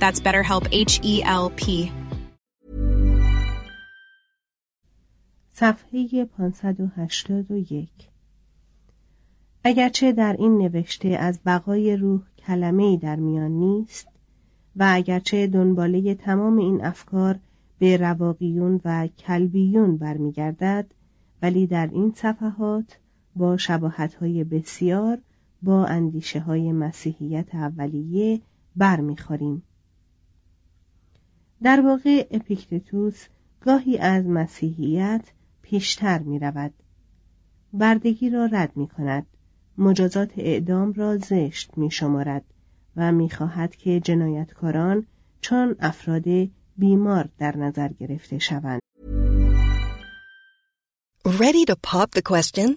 That's BetterHelp H E L P. صفحه 581 اگرچه در این نوشته از بقای روح کلمه در میان نیست و اگرچه دنباله تمام این افکار به رواقیون و کلبیون برمیگردد ولی در این صفحات با شباهتهای بسیار با اندیشه های مسیحیت اولیه برمیخوریم. در واقع اپیکتتوس گاهی از مسیحیت پیشتر می رود. بردگی را رد می کند. مجازات اعدام را زشت می شمارد و می خواهد که جنایتکاران چون افراد بیمار در نظر گرفته شوند. Ready to pop the question?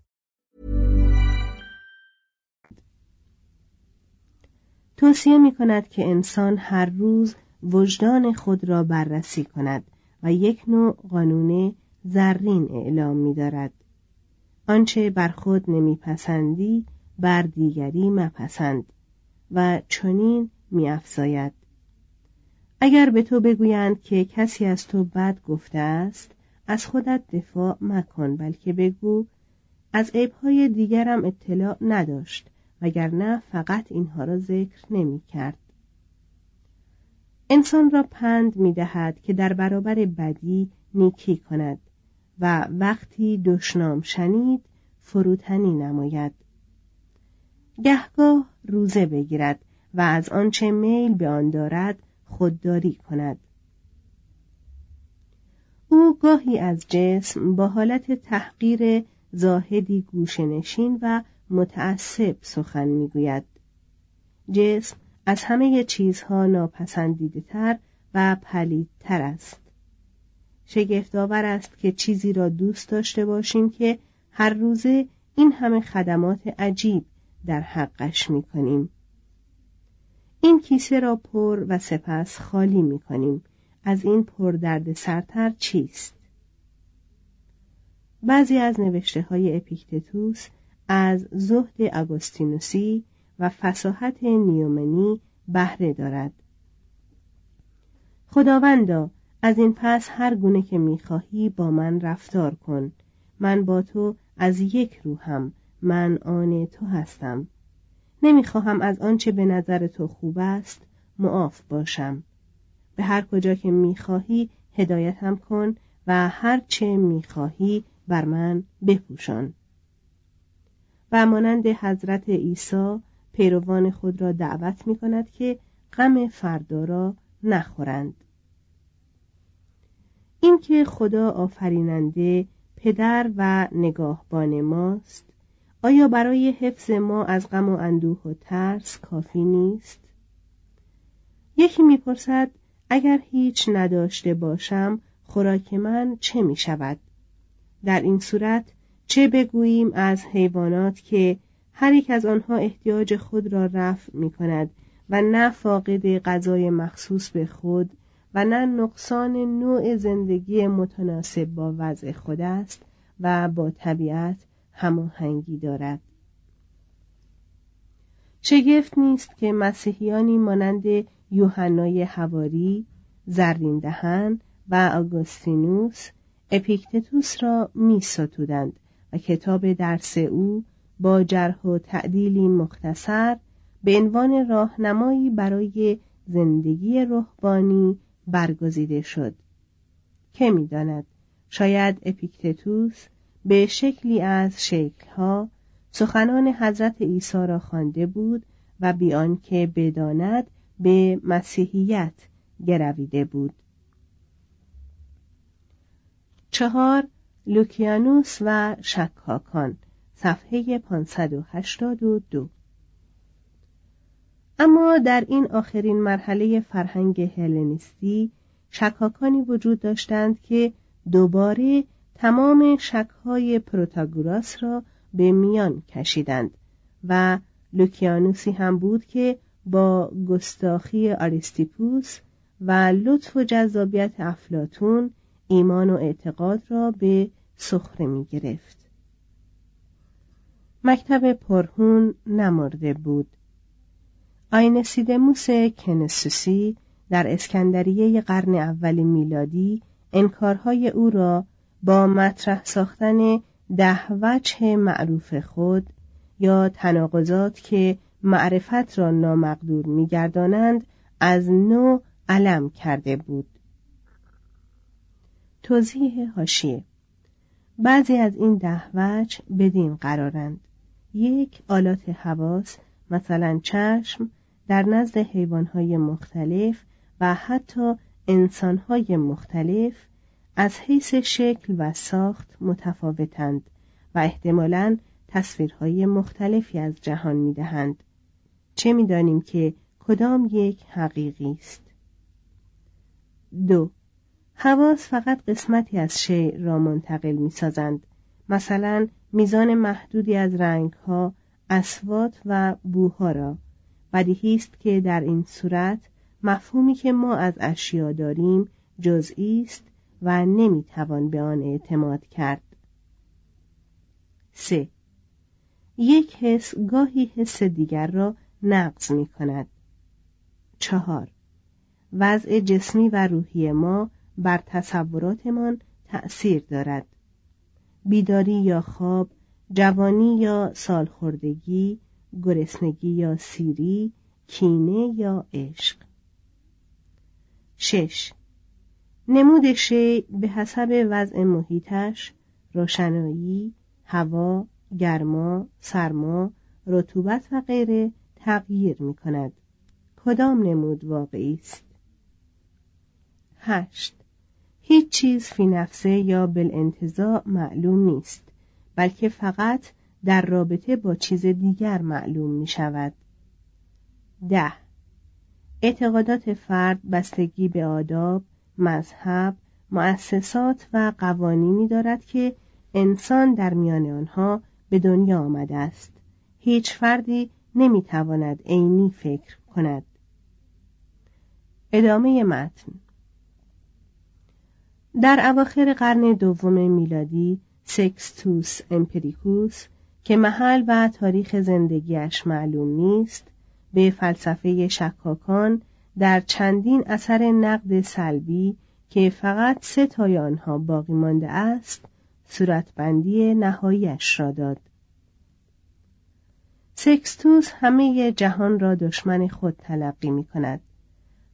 توصیه می کند که انسان هر روز وجدان خود را بررسی کند و یک نوع قانون زرین اعلام می دارد. آنچه بر خود نمیپسندی بر دیگری مپسند و چنین میافزاید اگر به تو بگویند که کسی از تو بد گفته است از خودت دفاع مکن بلکه بگو از عیبهای دیگرم اطلاع نداشت وگرنه فقط اینها را ذکر نمی کرد. انسان را پند می دهد که در برابر بدی نیکی کند و وقتی دشنام شنید فروتنی نماید گهگاه روزه بگیرد و از آنچه میل به آن دارد خودداری کند او گاهی از جسم با حالت تحقیر زاهدی گوشنشین و متعصب سخن می‌گوید جسم از همه چیزها ناپسندیده تر و پلیدتر است شگفتآور است که چیزی را دوست داشته باشیم که هر روزه این همه خدمات عجیب در حقش می کنیم. این کیسه را پر و سپس خالی می کنیم. از این پر درد سرتر چیست؟ بعضی از نوشته های اپیکتتوس از زهد اگوستینوسی و فساحت نیومنی بهره دارد. خداوندا از این پس هر گونه که می‌خواهی با من رفتار کن. من با تو از یک روحم من آن تو هستم. نمی‌خواهم از آنچه به نظر تو خوب است معاف باشم. به هر کجا که می‌خواهی هدایتم کن و هر چه می‌خواهی بر من بپوشان. و مانند حضرت عیسی پیروان خود را دعوت می کند که غم فردا را نخورند اینکه خدا آفریننده پدر و نگاهبان ماست آیا برای حفظ ما از غم و اندوه و ترس کافی نیست یکی می‌پرسد اگر هیچ نداشته باشم خوراک من چه می شود؟ در این صورت چه بگوییم از حیوانات که هر یک از آنها احتیاج خود را رفع می کند و نه فاقد غذای مخصوص به خود و نه نقصان نوع زندگی متناسب با وضع خود است و با طبیعت هماهنگی دارد. شگفت نیست که مسیحیانی مانند یوحنای هواری زرین دهن و آگوستینوس اپیکتتوس را می ستودند و کتاب درس او با جرح و تعدیلی مختصر به عنوان راهنمایی برای زندگی روحانی برگزیده شد. که می‌داند؟ شاید اپیکتتوس به شکلی از شکلها سخنان حضرت عیسی را خوانده بود و بیان که بداند به مسیحیت گرویده بود. چهار لوکیانوس و شکاکان صفحه 582 اما در این آخرین مرحله فرهنگ هلنیستی شکاکانی وجود داشتند که دوباره تمام شکهای پروتاگوراس را به میان کشیدند و لوکیانوسی هم بود که با گستاخی آریستیپوس و لطف و جذابیت افلاتون ایمان و اعتقاد را به سخره می گرفت. مکتب پرهون نمرده بود. آینسیدموس کنسوسی در اسکندریه قرن اول میلادی انکارهای او را با مطرح ساختن ده وجه معروف خود یا تناقضات که معرفت را نامقدور میگردانند از نو علم کرده بود توضیح هاشیه بعضی از این ده وجه بدین قرارند. یک آلات حواس مثلا چشم در نزد حیوانهای مختلف و حتی انسانهای مختلف از حیث شکل و ساخت متفاوتند و احتمالا تصویرهای مختلفی از جهان می‌دهند. چه می‌دانیم که کدام یک حقیقی است؟ دو حواس فقط قسمتی از شیء را منتقل می سازند. مثلا میزان محدودی از رنگها، اسوات و بوها را بدیهی است که در این صورت مفهومی که ما از اشیا داریم جزئی است و نمی‌توان به آن اعتماد کرد. 3. یک حس گاهی حس دیگر را نقض می کند. چهار وضع جسمی و روحی ما بر تصوراتمان تأثیر دارد. بیداری یا خواب جوانی یا سالخوردگی گرسنگی یا سیری کینه یا عشق. شش. نمود شی به حسب وضع محیطش روشنایی هوا گرما سرما رطوبت و غیره تغییر می کند کدام نمود واقعی است؟ هشت. هیچ چیز فی نفسه یا بالانتظاع معلوم نیست بلکه فقط در رابطه با چیز دیگر معلوم می شود ده اعتقادات فرد بستگی به آداب، مذهب، مؤسسات و قوانینی دارد که انسان در میان آنها به دنیا آمده است. هیچ فردی نمی‌تواند عینی فکر کند. ادامه متن در اواخر قرن دوم میلادی سکستوس امپریکوس که محل و تاریخ زندگیش معلوم نیست به فلسفه شکاکان در چندین اثر نقد سلبی که فقط سه تای آنها باقی مانده است صورتبندی نهاییش را داد. سکستوس همه جهان را دشمن خود تلقی می کند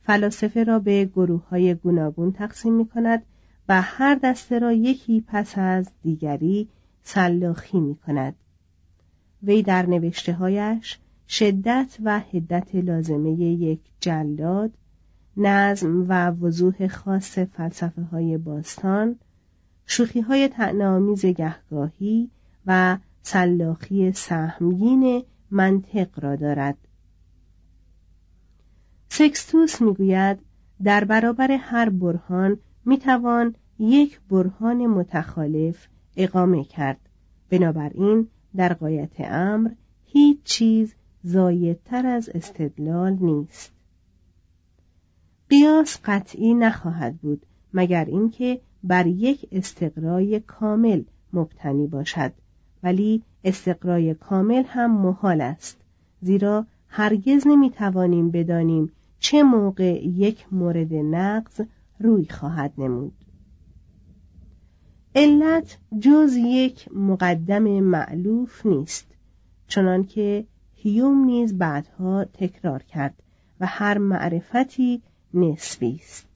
فلاسفه را به گروه های گوناگون تقسیم می کند و هر دسته را یکی پس از دیگری سلاخی می کند وی در نوشته هایش شدت و حدت لازمه یک جلاد نظم و وضوح خاص فلسفه های باستان شوخی های تعنامیز گهگاهی و سلاخی سهمگین منطق را دارد. سکستوس می‌گوید در برابر هر برهان می‌توان یک برهان متخالف اقامه کرد. بنابراین در قایت امر هیچ چیز زایدتر از استدلال نیست. قیاس قطعی نخواهد بود مگر اینکه بر یک استقرای کامل مبتنی باشد. ولی استقرای کامل هم محال است زیرا هرگز نمی‌توانیم بدانیم چه موقع یک مورد نقض روی خواهد نمود. علت جز یک مقدم معلوف نیست چنانکه هیوم نیز بعدها تکرار کرد و هر معرفتی نسبی است.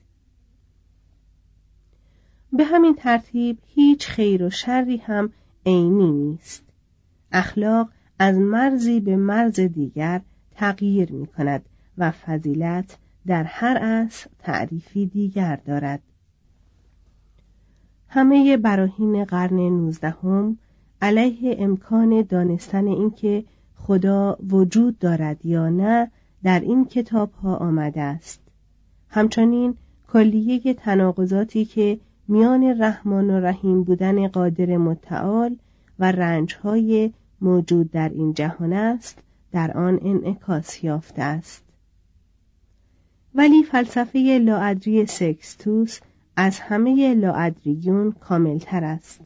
به همین ترتیب هیچ خیر و شری هم عینی نیست. اخلاق از مرزی به مرز دیگر تغییر می کند و فضیلت در هر عصر تعریفی دیگر دارد. همه براهین قرن نوزدهم علیه امکان دانستن اینکه خدا وجود دارد یا نه در این کتاب ها آمده است. همچنین کلیه تناقضاتی که میان رحمان و رحیم بودن قادر متعال و رنجهای موجود در این جهان است در آن انعکاس یافته است. ولی فلسفه لاادری سکستوس از همه لاادریون کاملتر است.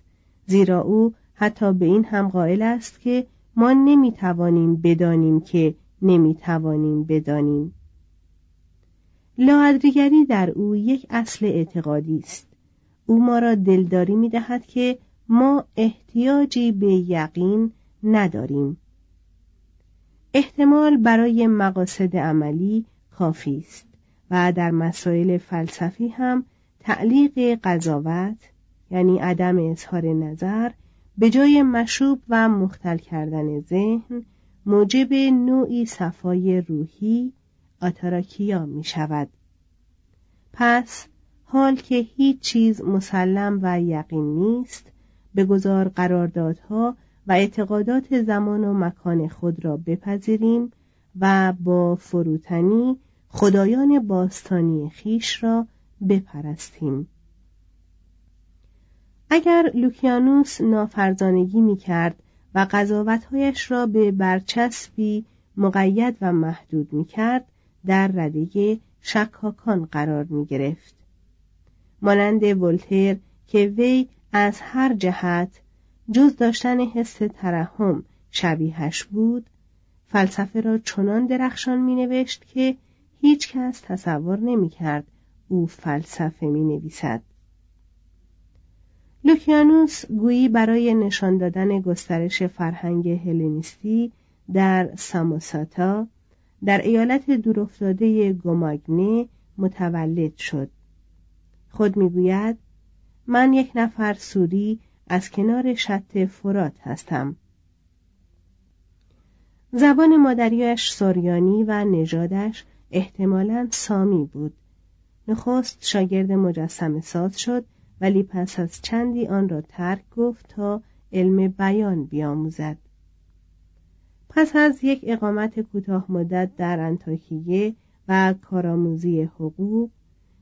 زیرا او حتی به این هم قائل است که ما نمی‌توانیم بدانیم که نمی‌توانیم بدانیم. لاادریگری در او یک اصل اعتقادی است. او ما را دلداری می دهد که ما احتیاجی به یقین نداریم. احتمال برای مقاصد عملی کافی است. و در مسائل فلسفی هم تعلیق قضاوت یعنی عدم اظهار نظر به جای مشوب و مختل کردن ذهن موجب نوعی صفای روحی آتاراکیا می شود. پس حال که هیچ چیز مسلم و یقین نیست بگذار قراردادها و اعتقادات زمان و مکان خود را بپذیریم و با فروتنی خدایان باستانی خیش را بپرستیم اگر لوکیانوس نافرزانگی می کرد و قضاوتهایش را به برچسبی مقید و محدود می کرد در رده شکاکان قرار می گرفت. مانند ولتر که وی از هر جهت جز داشتن حس ترحم شبیهش بود فلسفه را چنان درخشان می نوشت که هیچ کس تصور نمی کرد او فلسفه می نویسد. لوکیانوس گویی برای نشان دادن گسترش فرهنگ هلنیستی در ساموساتا در ایالت دورافتاده گوماگنه متولد شد خود می‌گوید من یک نفر سوری از کنار شط فرات هستم زبان مادریش سوریانی و نژادش احتمالا سامی بود. نخست شاگرد مجسم ساز شد ولی پس از چندی آن را ترک گفت تا علم بیان بیاموزد. پس از یک اقامت کوتاه مدت در انتاکیه و کارآموزی حقوق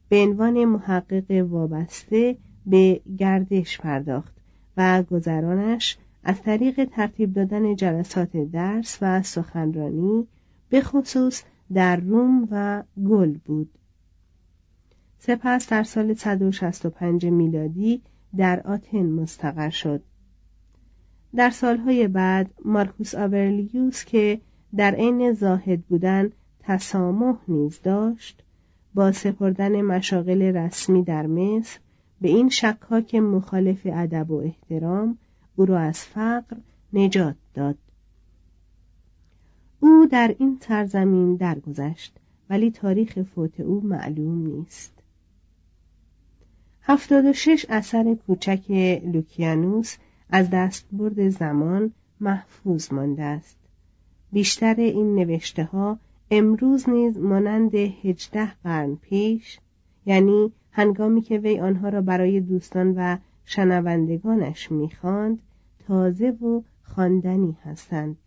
به عنوان محقق وابسته به گردش پرداخت و گذرانش از طریق ترتیب دادن جلسات درس و سخنرانی به خصوص در روم و گل بود. سپس در سال 165 میلادی در آتن مستقر شد. در سالهای بعد مارکوس آورلیوس که در عین زاهد بودن تسامح نیز داشت با سپردن مشاغل رسمی در مصر به این شکاک مخالف ادب و احترام او را از فقر نجات داد. او در این سرزمین درگذشت ولی تاریخ فوت او معلوم نیست. هفتاد و شش اثر کوچک لوکیانوس از دستبرد زمان محفوظ مانده است. بیشتر این نوشته ها امروز نیز مانند هجده قرن پیش یعنی هنگامی که وی آنها را برای دوستان و شنوندگانش می‌خواند تازه و خواندنی هستند.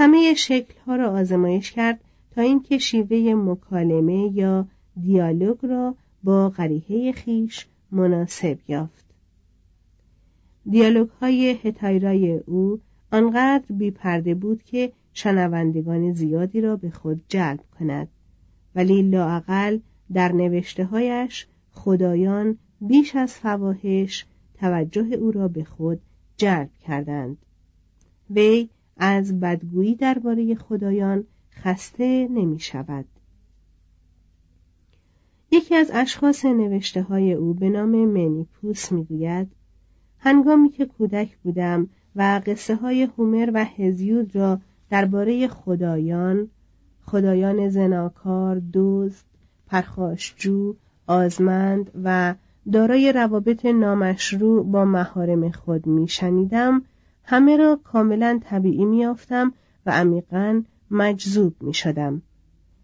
همه شکلها را آزمایش کرد تا اینکه شیوه مکالمه یا دیالوگ را با غریحه خیش مناسب یافت. دیالوگ های هتایرای او آنقدر بیپرده بود که شنوندگان زیادی را به خود جلب کند ولی لاعقل در نوشته هایش خدایان بیش از فواهش توجه او را به خود جلب کردند. وی از بدگویی درباره خدایان خسته نمی شود یکی از اشخاص نوشته های او به نام منیپوس می‌گوید هنگامی که کودک بودم و قصه های هومر و هزیود را درباره خدایان خدایان زناکار دزد پرخاشجو آزمند و دارای روابط نامشروع با محارم خود میشنیدم همه را کاملا طبیعی میافتم و عمیقا مجذوب می‌شدم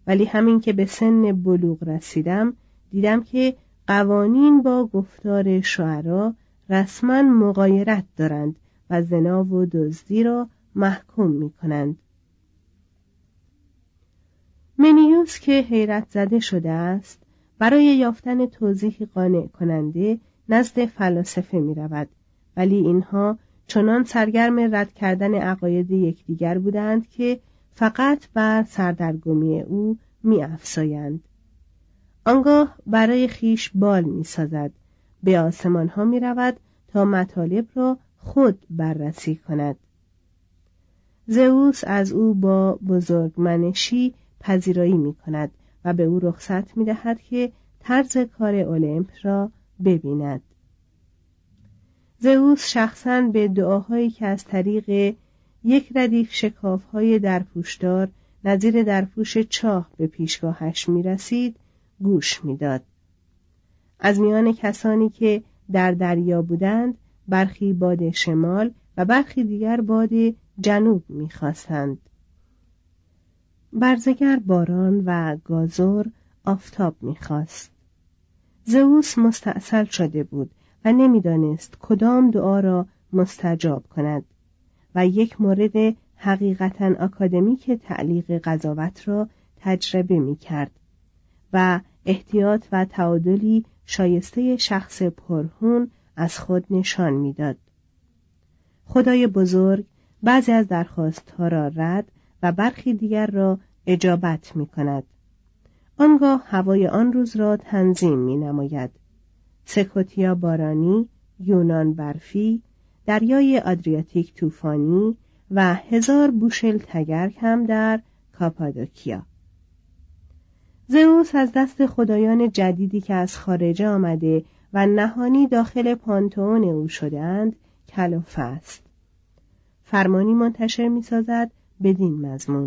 ولی همین که به سن بلوغ رسیدم دیدم که قوانین با گفتار شعرا رسما مقایرت دارند و زنا و دزدی را محکوم می کنند. منیوس که حیرت زده شده است برای یافتن توضیحی قانع کننده نزد فلاسفه می رود ولی اینها چنان سرگرم رد کردن عقاید یکدیگر بودند که فقط بر سردرگمی او می افسایند. آنگاه برای خیش بال می سازد به آسمان ها می رود تا مطالب را خود بررسی کند. زئوس از او با بزرگمنشی پذیرایی می کند و به او رخصت می دهد که طرز کار اولمپ را ببیند. زئوس شخصا به دعاهایی که از طریق یک ردیف شکافهای درپوشدار نظیر درپوش چاه به پیشگاهش می رسید گوش می‌داد. از میان کسانی که در دریا بودند برخی باد شمال و برخی دیگر باد جنوب می‌خواستند. برزگر باران و گازور آفتاب می‌خواست. زئوس مستاصل شده بود. نمی‌دانست کدام دعا را مستجاب کند و یک مورد حقیقتا آکادمیک تعلیق قضاوت را تجربه می کرد و احتیاط و تعادلی شایسته شخص پرهون از خود نشان می‌داد. خدای بزرگ بعضی از درخواستها را رد و برخی دیگر را اجابت می کند. آنگاه هوای آن روز را تنظیم می نماید. سکوتیا بارانی، یونان برفی، دریای آدریاتیک طوفانی و هزار بوشل تگرگ هم در کاپادوکیا. زئوس از دست خدایان جدیدی که از خارجه آمده و نهانی داخل پانتون او شدهاند کلافه است فرمانی منتشر می‌سازد بدین مضمون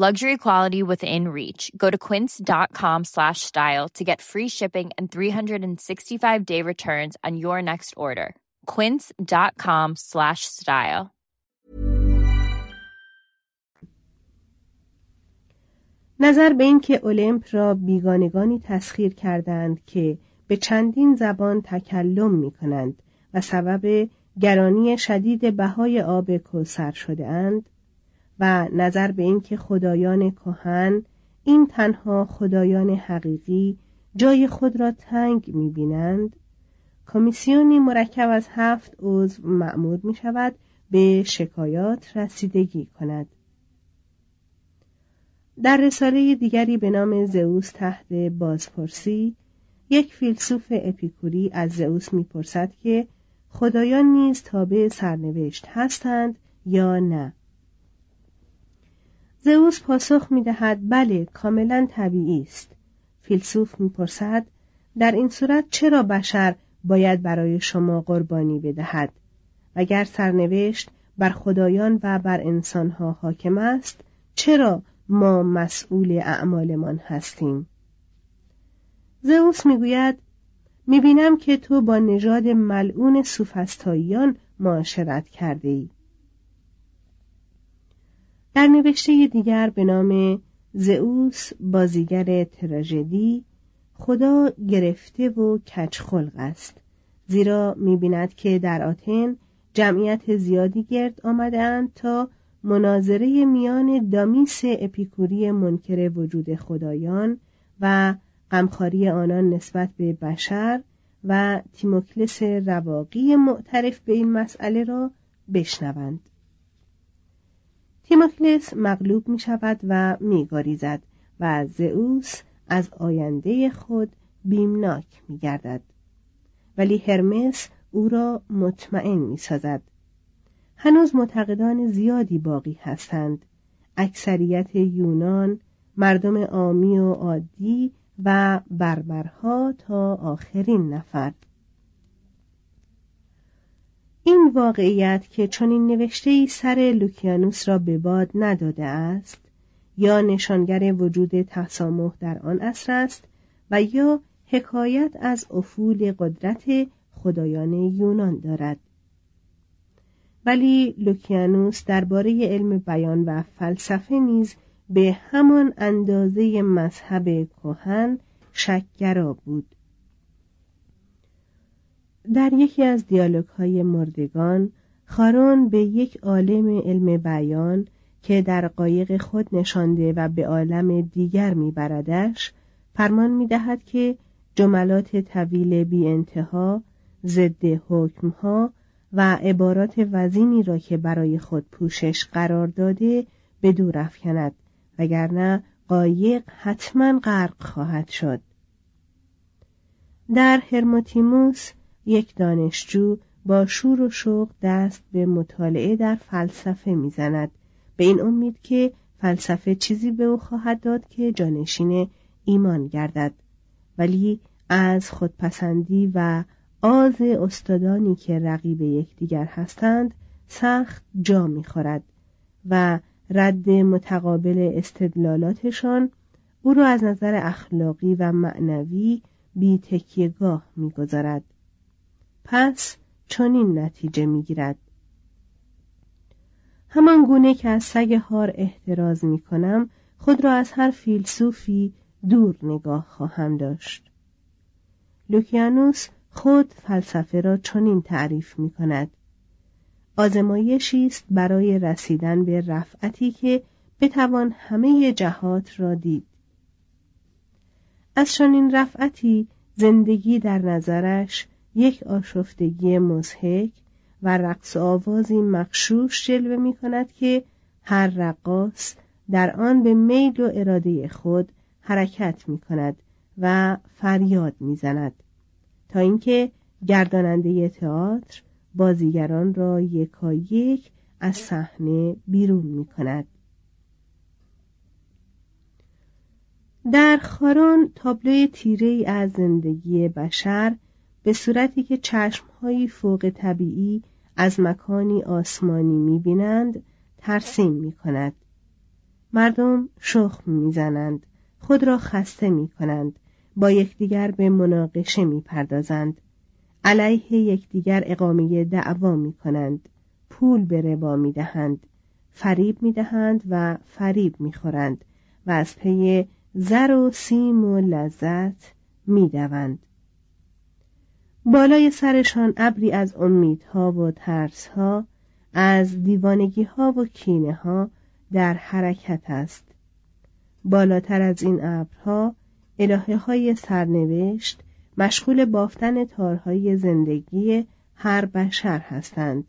luxury quality within reach go to quince.com slash style to get free shipping and 365 day returns on your next order quince.com slash style نظر به این که اولمپ را بیگانگانی تسخیر کردند که به چندین زبان تکلم می کنند و سبب گرانی شدید بهای آب کوسر شده اند و نظر به اینکه خدایان کهن این تنها خدایان حقیقی جای خود را تنگ می بینند کمیسیونی مرکب از هفت عضو معمور می شود به شکایات رسیدگی کند. در رساله دیگری به نام زئوس تحت بازپرسی یک فیلسوف اپیکوری از زئوس می‌پرسد که خدایان نیز تابع سرنوشت هستند یا نه؟ زئوس پاسخ می‌دهد بله کاملا طبیعی است. فیلسوف می‌پرسد در این صورت چرا بشر باید برای شما قربانی بدهد؟ اگر سرنوشت بر خدایان و بر انسانها حاکم است چرا ما مسئول اعمالمان هستیم؟ زئوس می‌گوید می‌بینم که تو با نژاد ملعون سوفستاییان معاشرت کرده ای. در نوشته دیگر به نام زئوس بازیگر تراژدی خدا گرفته و کچخلق است. زیرا می‌بیند که در آتن جمعیت زیادی گرد آمدند تا مناظره میان دامیس اپیکوری منکر وجود خدایان و غمخواری آنان نسبت به بشر و تیموکلس رواقی معترف به این مسئله را بشنوند. تیموکلس مغلوب می شود و می گاریزد و زئوس از آینده خود بیمناک می گردد. ولی هرمس او را مطمئن می سازد. هنوز معتقدان زیادی باقی هستند. اکثریت یونان، مردم عامی و عادی و بربرها تا آخرین نفر این واقعیت که چنین نوشته سر لوکیانوس را به باد نداده است یا نشانگر وجود تسامح در آن عصر است و یا حکایت از افول قدرت خدایان یونان دارد. ولی لوکیانوس درباره علم بیان و فلسفه نیز به همان اندازه مذهب کهن شکگرا بود. در یکی از دیالوگ های مردگان خارون به یک عالم علم بیان که در قایق خود نشانده و به عالم دیگر میبردش فرمان می‌دهد که جملات طویل بی انتها ضد حکمها و عبارات وزینی را که برای خود پوشش قرار داده به دور افکند وگرنه قایق حتما غرق خواهد شد. در هرموتیموس یک دانشجو با شور و شوق دست به مطالعه در فلسفه می‌زند. به این امید که فلسفه چیزی به او خواهد داد که جانشین ایمان گردد. ولی از خودپسندی و آز استادانی که رقیب یکدیگر هستند سخت جا می‌خورد و رد متقابل استدلالاتشان او را از نظر اخلاقی و معنوی بی تکیهگاه می‌گذارد. پس چنین نتیجه می‌گیرد. همان گونه که از سگ هار احتراز می کنم خود را از هر فیلسوفی دور نگاه خواهم داشت. لوکیانوس خود فلسفه را چنین تعریف می کند آزمایشی است برای رسیدن به رفعتی که بتوان همه جهات را دید. از چنین رفعتی زندگی در نظرش یک آشفتگی مزهک و رقص آوازی مخشوش جلوه می کند که هر رقاص در آن به میل و اراده خود حرکت می کند و فریاد می زند تا اینکه گرداننده تئاتر بازیگران را یکایک از صحنه بیرون می کند. در خاران تابلوی تیره از زندگی بشر به صورتی که چشمهایی فوق طبیعی از مکانی آسمانی می‌بینند ترسیم می کند. مردم شخم می‌زنند خود را خسته می کنند با یکدیگر به مناقشه می پردازند علیه یکدیگر اقامه دعوا می کنند پول به ربا می دهند فریب می دهند و فریب می خورند و از پی زر و سیم و لذت می دوند. بالای سرشان ابری از امیدها و ترسها از دیوانگیها و کینه ها در حرکت است. بالاتر از این ابرها الهه های سرنوشت مشغول بافتن تارهای زندگی هر بشر هستند.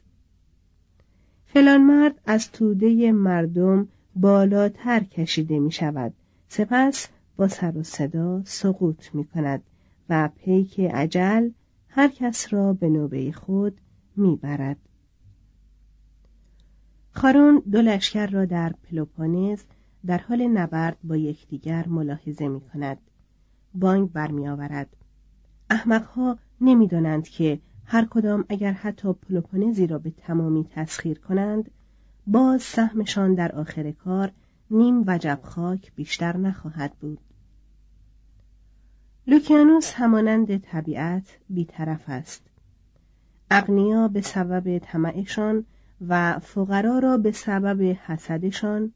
فلان مرد از توده مردم بالاتر کشیده می شود سپس با سر و صدا سقوط می کند و پیک عجل هر کس را به نوبه خود می برد. خارون دو لشکر را در پلوپونز در حال نبرد با یکدیگر ملاحظه می کند. بانگ برمی آورد. احمقها نمی‌دانند که هر کدام اگر حتی پلوپونزی را به تمامی تسخیر کنند باز سهمشان در آخر کار نیم وجب خاک بیشتر نخواهد بود لوکیانوس همانند طبیعت بیطرف است. اغنیا به سبب طمعشان و فقرا را به سبب حسدشان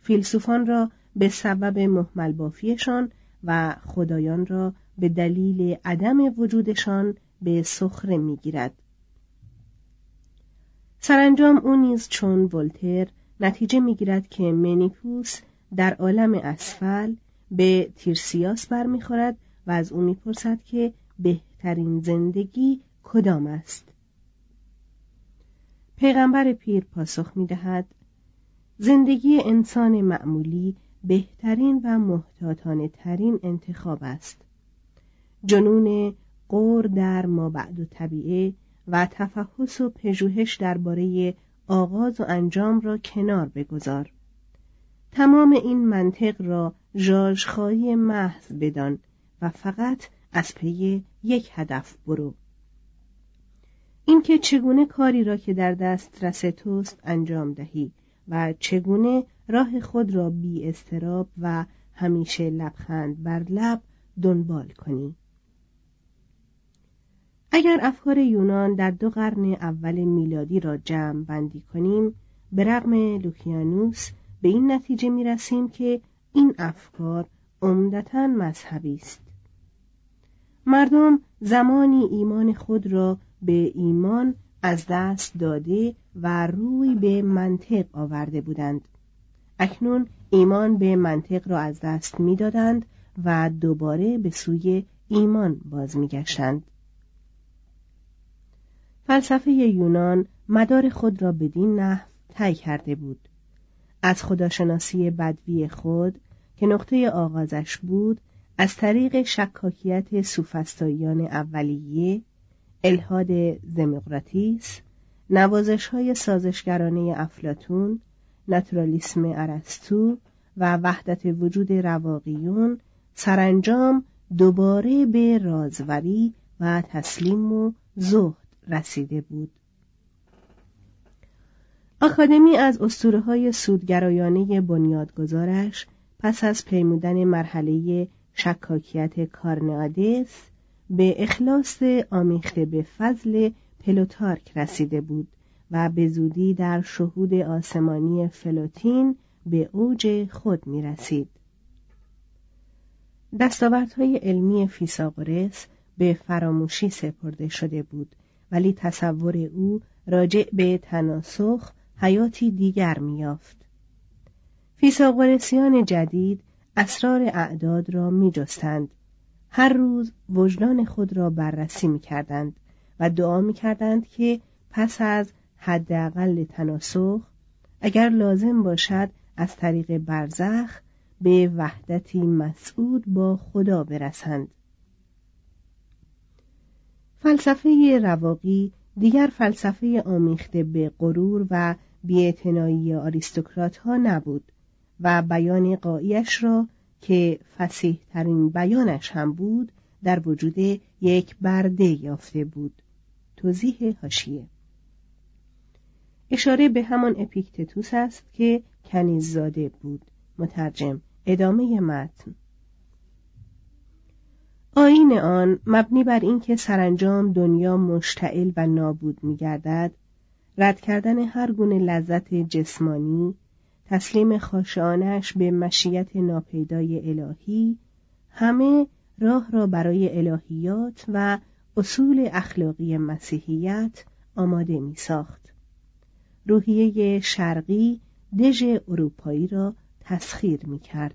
فیلسوفان را به سبب محمل بافیشان و خدایان را به دلیل عدم وجودشان به سخره می‌گیرد. سرانجام او نیز چون ولتر نتیجه می‌گیرد که منیپوس در عالم اسفل به تیرسیاس برمیخورد و از او می‌پرسد که بهترین زندگی کدام است. پیغمبر پیر پاسخ می‌دهد زندگی انسان معمولی بهترین و محتاطانه ترین انتخاب است. جنون قور در ما بعد و طبیعه و تفحص و پژوهش درباره آغاز و انجام را کنار بگذار. تمام این منطق را ژاژخایی محض بدان و فقط از پی یک هدف برو. اینکه چگونه کاری را که در دسترس توست انجام دهی و چگونه راه خود را بی استراب و همیشه لبخند بر لب دنبال کنی. اگر افکار یونان در دو قرن اول میلادی را جمع بندی کنیم به رغم لوکیانوس به این نتیجه می رسیم که این افکار عمدتا مذهبی است. مردم زمانی ایمان خود را به ایمان از دست داده و روی به منطق آورده بودند. اکنون ایمان به منطق را از دست می‌دادند و دوباره به سوی ایمان باز میگشتند. فلسفه یونان مدار خود را بدین نحو طی کرده بود. از خداشناسی بدوی خود که نقطه آغازش بود از طریق شکاکیت سوفستاییان اولیه الهاد زمقراتیس نوازش های سازشگرانه افلاتون ناتورالیسم ارسطو و وحدت وجود رواقیون سرانجام دوباره به رازوری و تسلیم و زهد رسیده بود. آکادمی از اسطوره های سودگرایانه بنیادگذارش پس از پیمودن مرحله شکاکیت کارنادس به اخلاص آمیخته به فضل پلوتارک رسیده بود و به زودی در شهود آسمانی فلوتین به اوج خود می رسید. دستاوردهای علمی فیثاغورس به فراموشی سپرده شده بود ولی تصور او راجع به تناسخ حیاتی دیگر میافت. فیساغورسیان جدید اسرار اعداد را می جستند. هر روز وجدان خود را بررسی می کردند و دعا می کردند که پس از حداقل تناسخ اگر لازم باشد از طریق برزخ به وحدتی مسعود با خدا برسند فلسفه رواقی دیگر فلسفه آمیخته به غرور و بیاعتنایی آریستوکرات ها نبود و بیان قایش را که فسیح ترین بیانش هم بود در وجود یک برده یافته بود. توضیح هاشیه اشاره به همان اپیکتتوس است که کنیز زاده بود. مترجم ادامه متن. آین آن مبنی بر اینکه سرانجام دنیا مشتعل و نابود میگردد رد کردن هر گونه لذت جسمانی تسلیم خاشانش به مشیت ناپیدای الهی همه راه را برای الهیات و اصول اخلاقی مسیحیت آماده می ساخت. روحیه شرقی دژ اروپایی را تسخیر می کرد.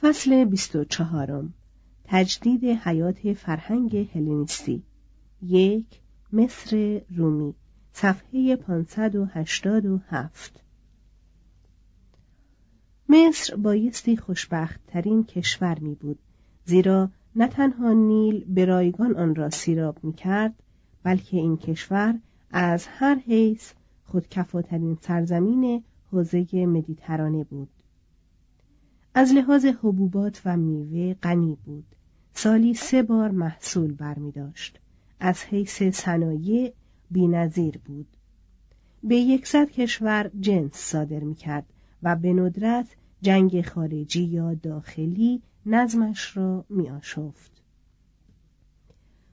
فصل 24 تجدید حیات فرهنگ هلنیستی یک مصر رومی صفحه 587 مصر بایستی خوشبخت ترین کشور می بود زیرا نه تنها نیل به رایگان آن را سیراب می کرد بلکه این کشور از هر حیث خودکفاترین سرزمین حوزه مدیترانه بود. از لحاظ حبوبات و میوه غنی بود. سالی سه بار محصول برمی داشت از حیث صنایع بینظیر بود به یکصد کشور جنس صادر می کرد و به ندرت جنگ خارجی یا داخلی نظمش را می آشفت.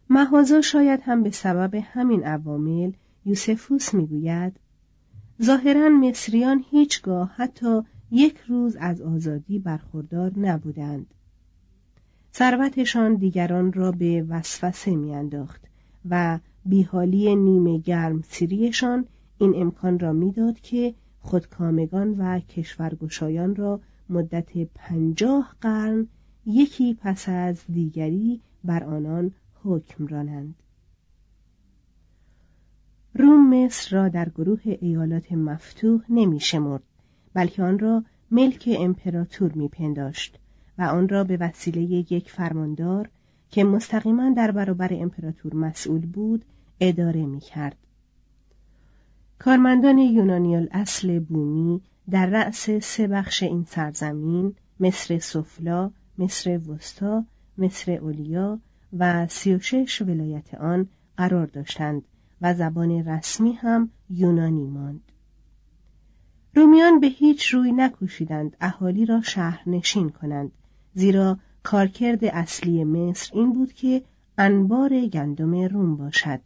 مهازا شاید هم به سبب همین عوامل یوسفوس می‌گوید ظاهرا مصریان هیچگاه حتی یک روز از آزادی برخوردار نبودند ثروتشان دیگران را به وسوسه میانداخت و بیحالی نیمه گرم سیریشان این امکان را می‌داد که خودکامگان و کشورگشایان را مدت پنجاه قرن یکی پس از دیگری بر آنان حکم رانند. روم مصر را در گروه ایالات مفتوح نمی شمرد بلکه آن را ملک امپراتور میپنداشت و آن را به وسیله یک فرماندار که مستقیما در برابر امپراتور مسئول بود اداره می کرد. کارمندان یونانی اصل بومی در رأس سه بخش این سرزمین مصر سفلا، مصر وسطا، مصر اولیا و سی و شش ولایت آن قرار داشتند و زبان رسمی هم یونانی ماند. رومیان به هیچ روی نکوشیدند اهالی را شهرنشین کنند زیرا کارکرد اصلی مصر این بود که انبار گندم روم باشد.